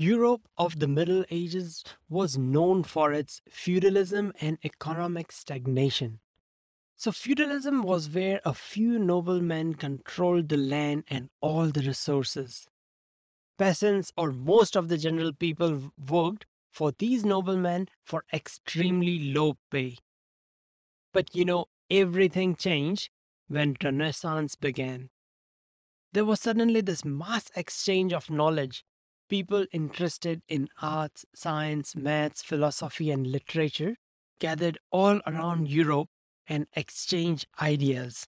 Europe of the Middle Ages was known for its feudalism and economic stagnation. So, feudalism was where a few noblemen controlled the land and all the resources. Peasants or most of the general people worked for these noblemen for extremely low pay. But you know, everything changed when Renaissance began. There was suddenly this mass exchange of knowledge people interested in arts, science, maths, philosophy, and literature gathered all around Europe and exchanged ideas.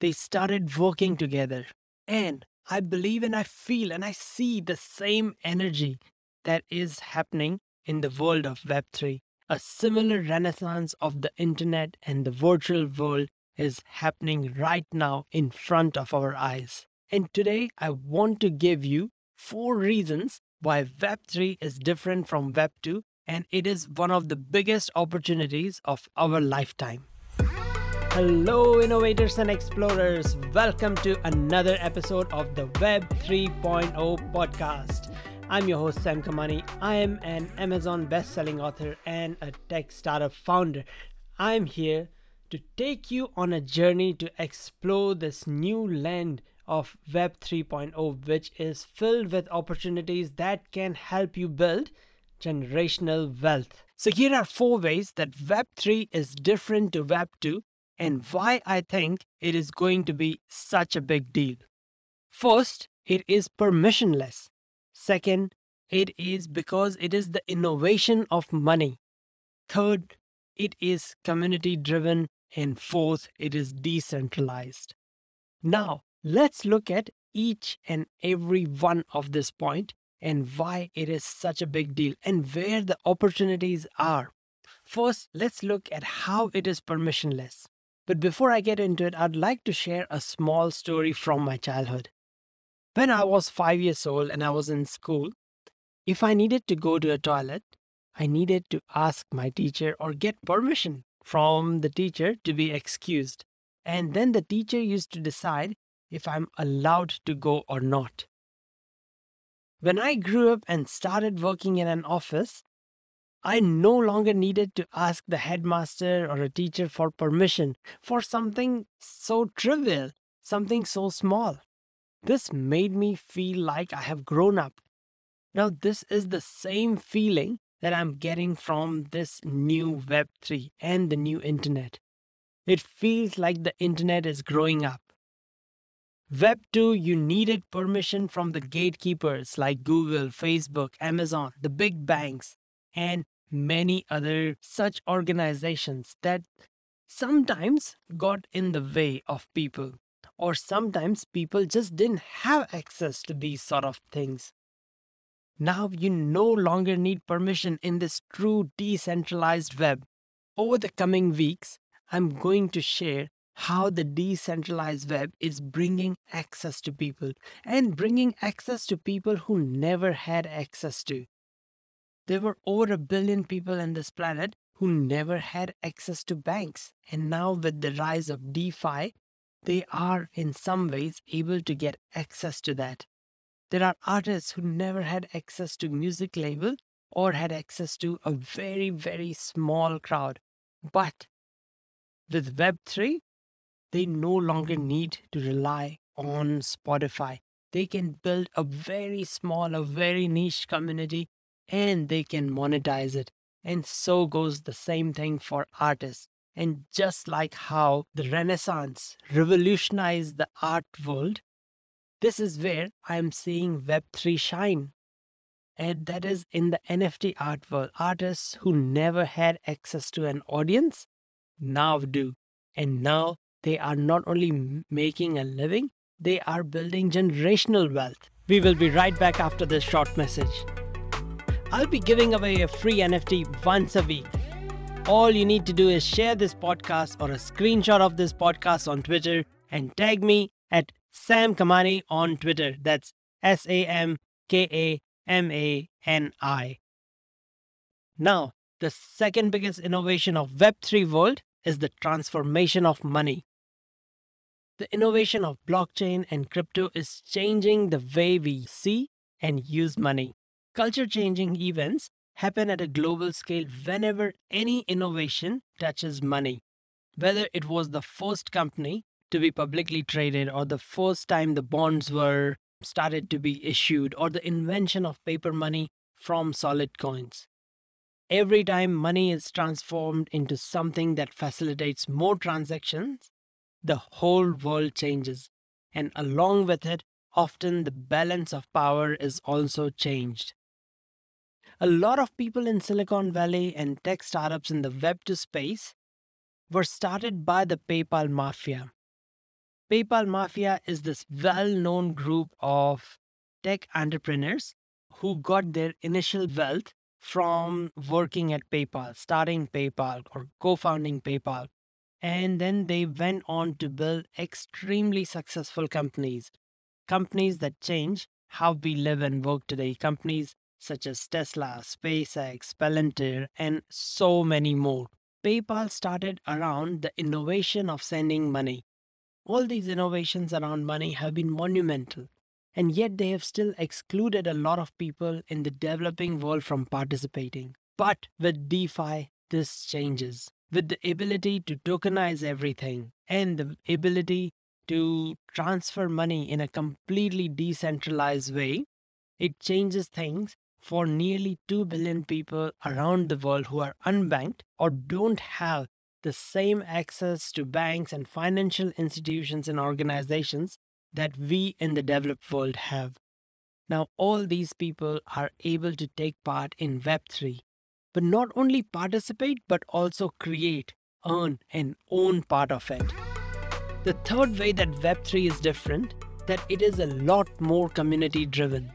They started working together. And I believe and I feel and I see the same energy that is happening in the world of Web3. A similar renaissance of the internet and the virtual world is happening right now in front of our eyes. And today I want to give you four reasons why Web3 is different from Web2 and it is one of the biggest opportunities of our lifetime. Hello, innovators and explorers. Welcome to another episode of the Web 3.0 podcast. I'm your host, Sam Kamani. I am an Amazon best-selling author and a tech startup founder. I'm here to take you on a journey to explore this new land of Web 3.0, which is filled with opportunities that can help you build generational wealth. So, here are four ways that Web 3 is different to Web 2 and why I think it is going to be such a big deal. First, it is permissionless. Second, it is because it is the innovation of money. Third, it is community driven. And fourth, it is decentralized. Now, Let's look at each and every one of this point and why it is such a big deal and where the opportunities are. First, let's look at how it is permissionless. But before I get into it, I'd like to share a small story from my childhood. When I was five years old and I was in school, if I needed to go to a toilet, I needed to ask my teacher or get permission from the teacher to be excused. And then the teacher used to decide if I'm allowed to go or not. When I grew up and started working in an office, I no longer needed to ask the headmaster or a teacher for permission for something so trivial, something so small. This made me feel like I have grown up. Now, this is the same feeling that I'm getting from this new Web3 and the new internet. It feels like the internet is growing up. Web 2, you needed permission from the gatekeepers like Google, Facebook, Amazon, the big banks, and many other such organizations that sometimes got in the way of people, or sometimes people just didn't have access to these sort of things. Now you no longer need permission in this true decentralized web. Over the coming weeks, I'm going to share how the decentralized web is bringing access to people and bringing access to people who never had access to. There were over a billion people on this planet who never had access to banks. And now, with the rise of DeFi, they are in some ways able to get access to that. There are artists who never had access to music label or had access to a very, very small crowd. But with Web3, they no longer need to rely on Spotify. They can build a very small, a very niche community and they can monetize it. And so goes the same thing for artists. And just like how the Renaissance revolutionized the art world, this is where I'm seeing Web3 shine. And that is in the NFT art world. Artists who never had access to an audience now do. And now they are not only making a living, they are building generational wealth. We will be right back after this short message. I'll be giving away a free NFT once a week. All you need to do is share this podcast or a screenshot of this podcast on Twitter and tag me at Sam Kamani on Twitter. That's S A M K A M A N I. Now, the second biggest innovation of Web3 world is the transformation of money. The innovation of blockchain and crypto is changing the way we see and use money. Culture changing events happen at a global scale whenever any innovation touches money. Whether it was the first company to be publicly traded or the first time the bonds were started to be issued or the invention of paper money from solid coins. Every time money is transformed into something that facilitates more transactions, the whole world changes. And along with it, often the balance of power is also changed. A lot of people in Silicon Valley and tech startups in the Web2 space were started by the PayPal Mafia. PayPal Mafia is this well known group of tech entrepreneurs who got their initial wealth from working at PayPal, starting PayPal, or co founding PayPal. And then they went on to build extremely successful companies, companies that change how we live and work today, companies such as Tesla, SpaceX, Palantir, and so many more. PayPal started around the innovation of sending money. All these innovations around money have been monumental, and yet they have still excluded a lot of people in the developing world from participating. But with DeFi, this changes. With the ability to tokenize everything and the ability to transfer money in a completely decentralized way, it changes things for nearly 2 billion people around the world who are unbanked or don't have the same access to banks and financial institutions and organizations that we in the developed world have. Now, all these people are able to take part in Web3, but not only participate, but also create, earn, and own part of it. The third way that Web3 is different, that it is a lot more community driven.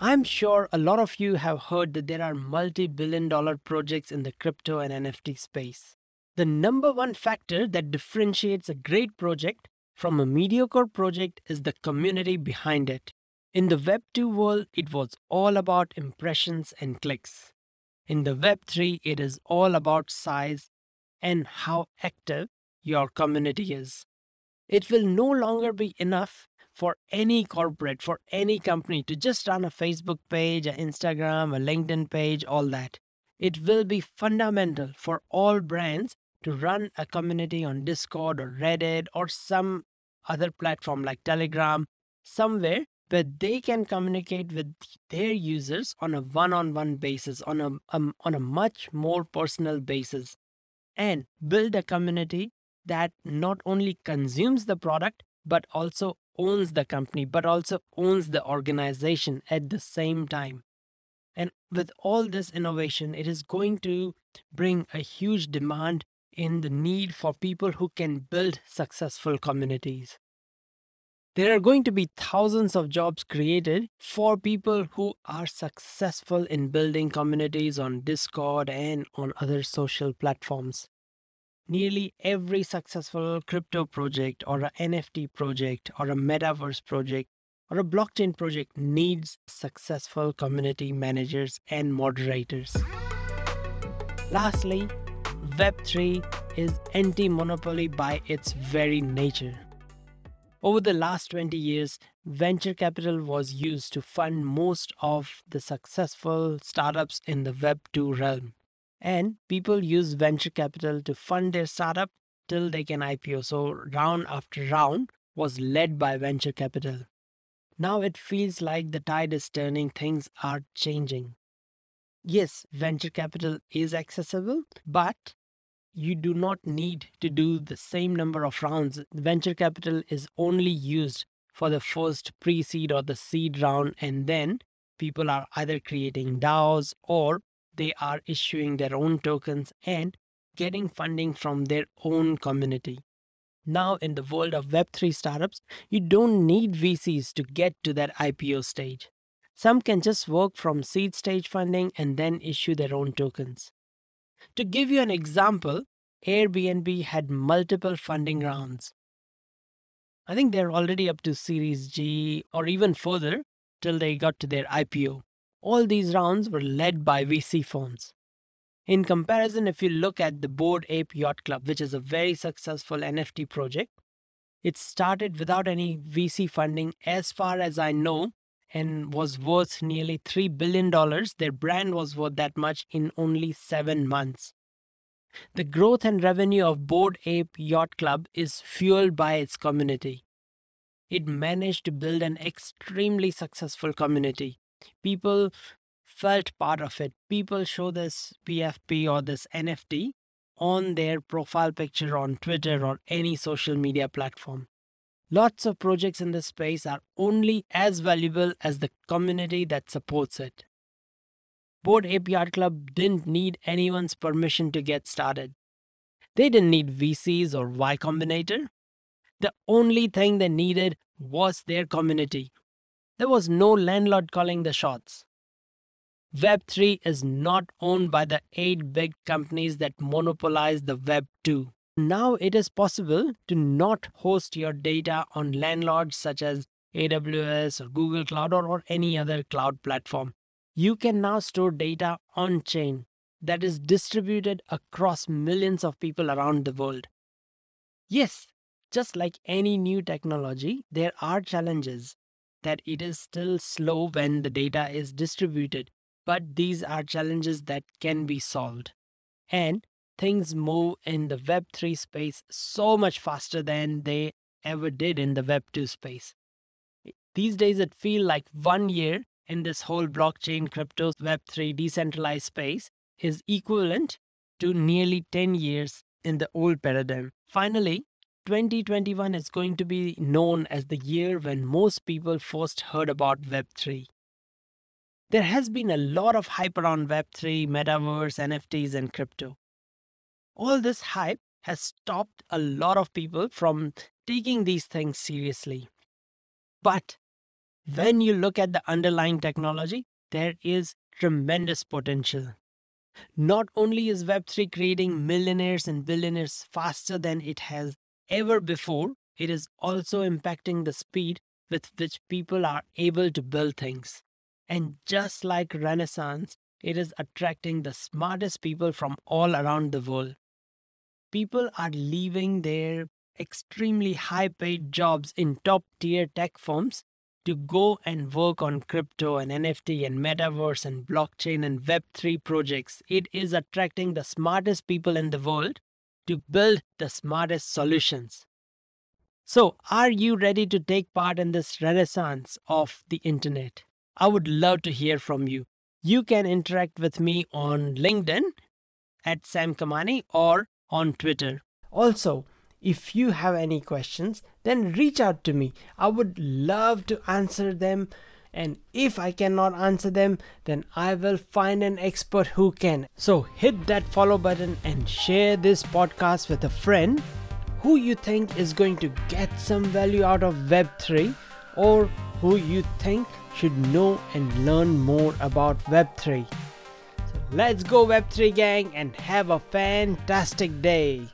I'm sure a lot of you have heard that there are multi billion dollar projects in the crypto and NFT space. The number one factor that differentiates a great project from a mediocre project is the community behind it. In the Web2 world, it was all about impressions and clicks. In the Web3, it is all about size and how active your community is. It will no longer be enough for any corporate, for any company to just run a Facebook page, an Instagram, a LinkedIn page, all that. It will be fundamental for all brands to run a community on Discord or Reddit or some other platform like Telegram, somewhere where they can communicate with their users on a one-on-one basis, on a um, on a much more personal basis, and build a community that not only consumes the product but also owns the company, but also owns the organization at the same time. And with all this innovation, it is going to bring a huge demand in the need for people who can build successful communities. There are going to be thousands of jobs created for people who are successful in building communities on Discord and on other social platforms. Nearly every successful crypto project or a NFT project or a metaverse project or a blockchain project needs successful community managers and moderators. Lastly, Web3 is anti monopoly by its very nature. Over the last 20 years, venture capital was used to fund most of the successful startups in the Web2 realm. And people use venture capital to fund their startup till they can IPO. So, round after round was led by venture capital. Now it feels like the tide is turning, things are changing. Yes, venture capital is accessible, but you do not need to do the same number of rounds. Venture capital is only used for the first pre seed or the seed round, and then people are either creating DAOs or they are issuing their own tokens and getting funding from their own community. Now, in the world of Web3 startups, you don't need VCs to get to that IPO stage. Some can just work from seed stage funding and then issue their own tokens. To give you an example, Airbnb had multiple funding rounds. I think they're already up to Series G or even further till they got to their IPO. All these rounds were led by VC firms. In comparison, if you look at the Bored Ape Yacht Club, which is a very successful NFT project, it started without any VC funding as far as I know, and was worth nearly $3 billion. Their brand was worth that much in only seven months. The growth and revenue of Bored Ape Yacht Club is fueled by its community. It managed to build an extremely successful community. People felt part of it. People show this PFP or this NFT on their profile picture on Twitter or any social media platform. Lots of projects in this space are only as valuable as the community that supports it. Bored Ape Yacht Club didn't need anyone's permission to get started. They didn't need VCs or Y Combinator. The only thing they needed was their community. There was no landlord calling the shots. Web3 is not owned by the eight big companies that monopolize the Web 2. Now it is possible to not host your data on landlords such as AWS or Google Cloud or, or any other cloud platform. You can now store data on chain that is distributed across millions of people around the world. Yes, just like any new technology, there are challenges that it is still slow when the data is distributed, but these are challenges that can be solved. And things move in the Web3 space so much faster than they ever did in the Web2 space. These days, it feels like one year in this whole blockchain, crypto, Web3 decentralized space is equivalent to nearly 10 years in the old paradigm. Finally, 2021 is going to be known as the year when most people first heard about Web3. There has been a lot of hype around Web3, metaverse, NFTs, and crypto all this hype has stopped a lot of people from taking these things seriously. But when you look at the underlying technology, there is tremendous potential. Not only is Web3 creating millionaires and billionaires faster than it has ever before, it is also impacting the speed with which people are able to build things. And just like Renaissance, it is attracting the smartest people from all around the world people are leaving their extremely high paid jobs in top tier tech firms to go and work on crypto and NFT and metaverse and blockchain and Web3 projects. It is attracting the smartest people in the world to build the smartest solutions. So, are you ready to take part in this renaissance of the internet? I would love to hear from you. You can interact with me on LinkedIn at Sam Kamani or on Twitter. Also, if you have any questions, then reach out to me. I would love to answer them. And if I cannot answer them, then I will find an expert who can. So hit that follow button and share this podcast with a friend who you think is going to get some value out of Web3 or who you think should know and learn more about Web3. Let's go Web3 gang and have a fantastic day.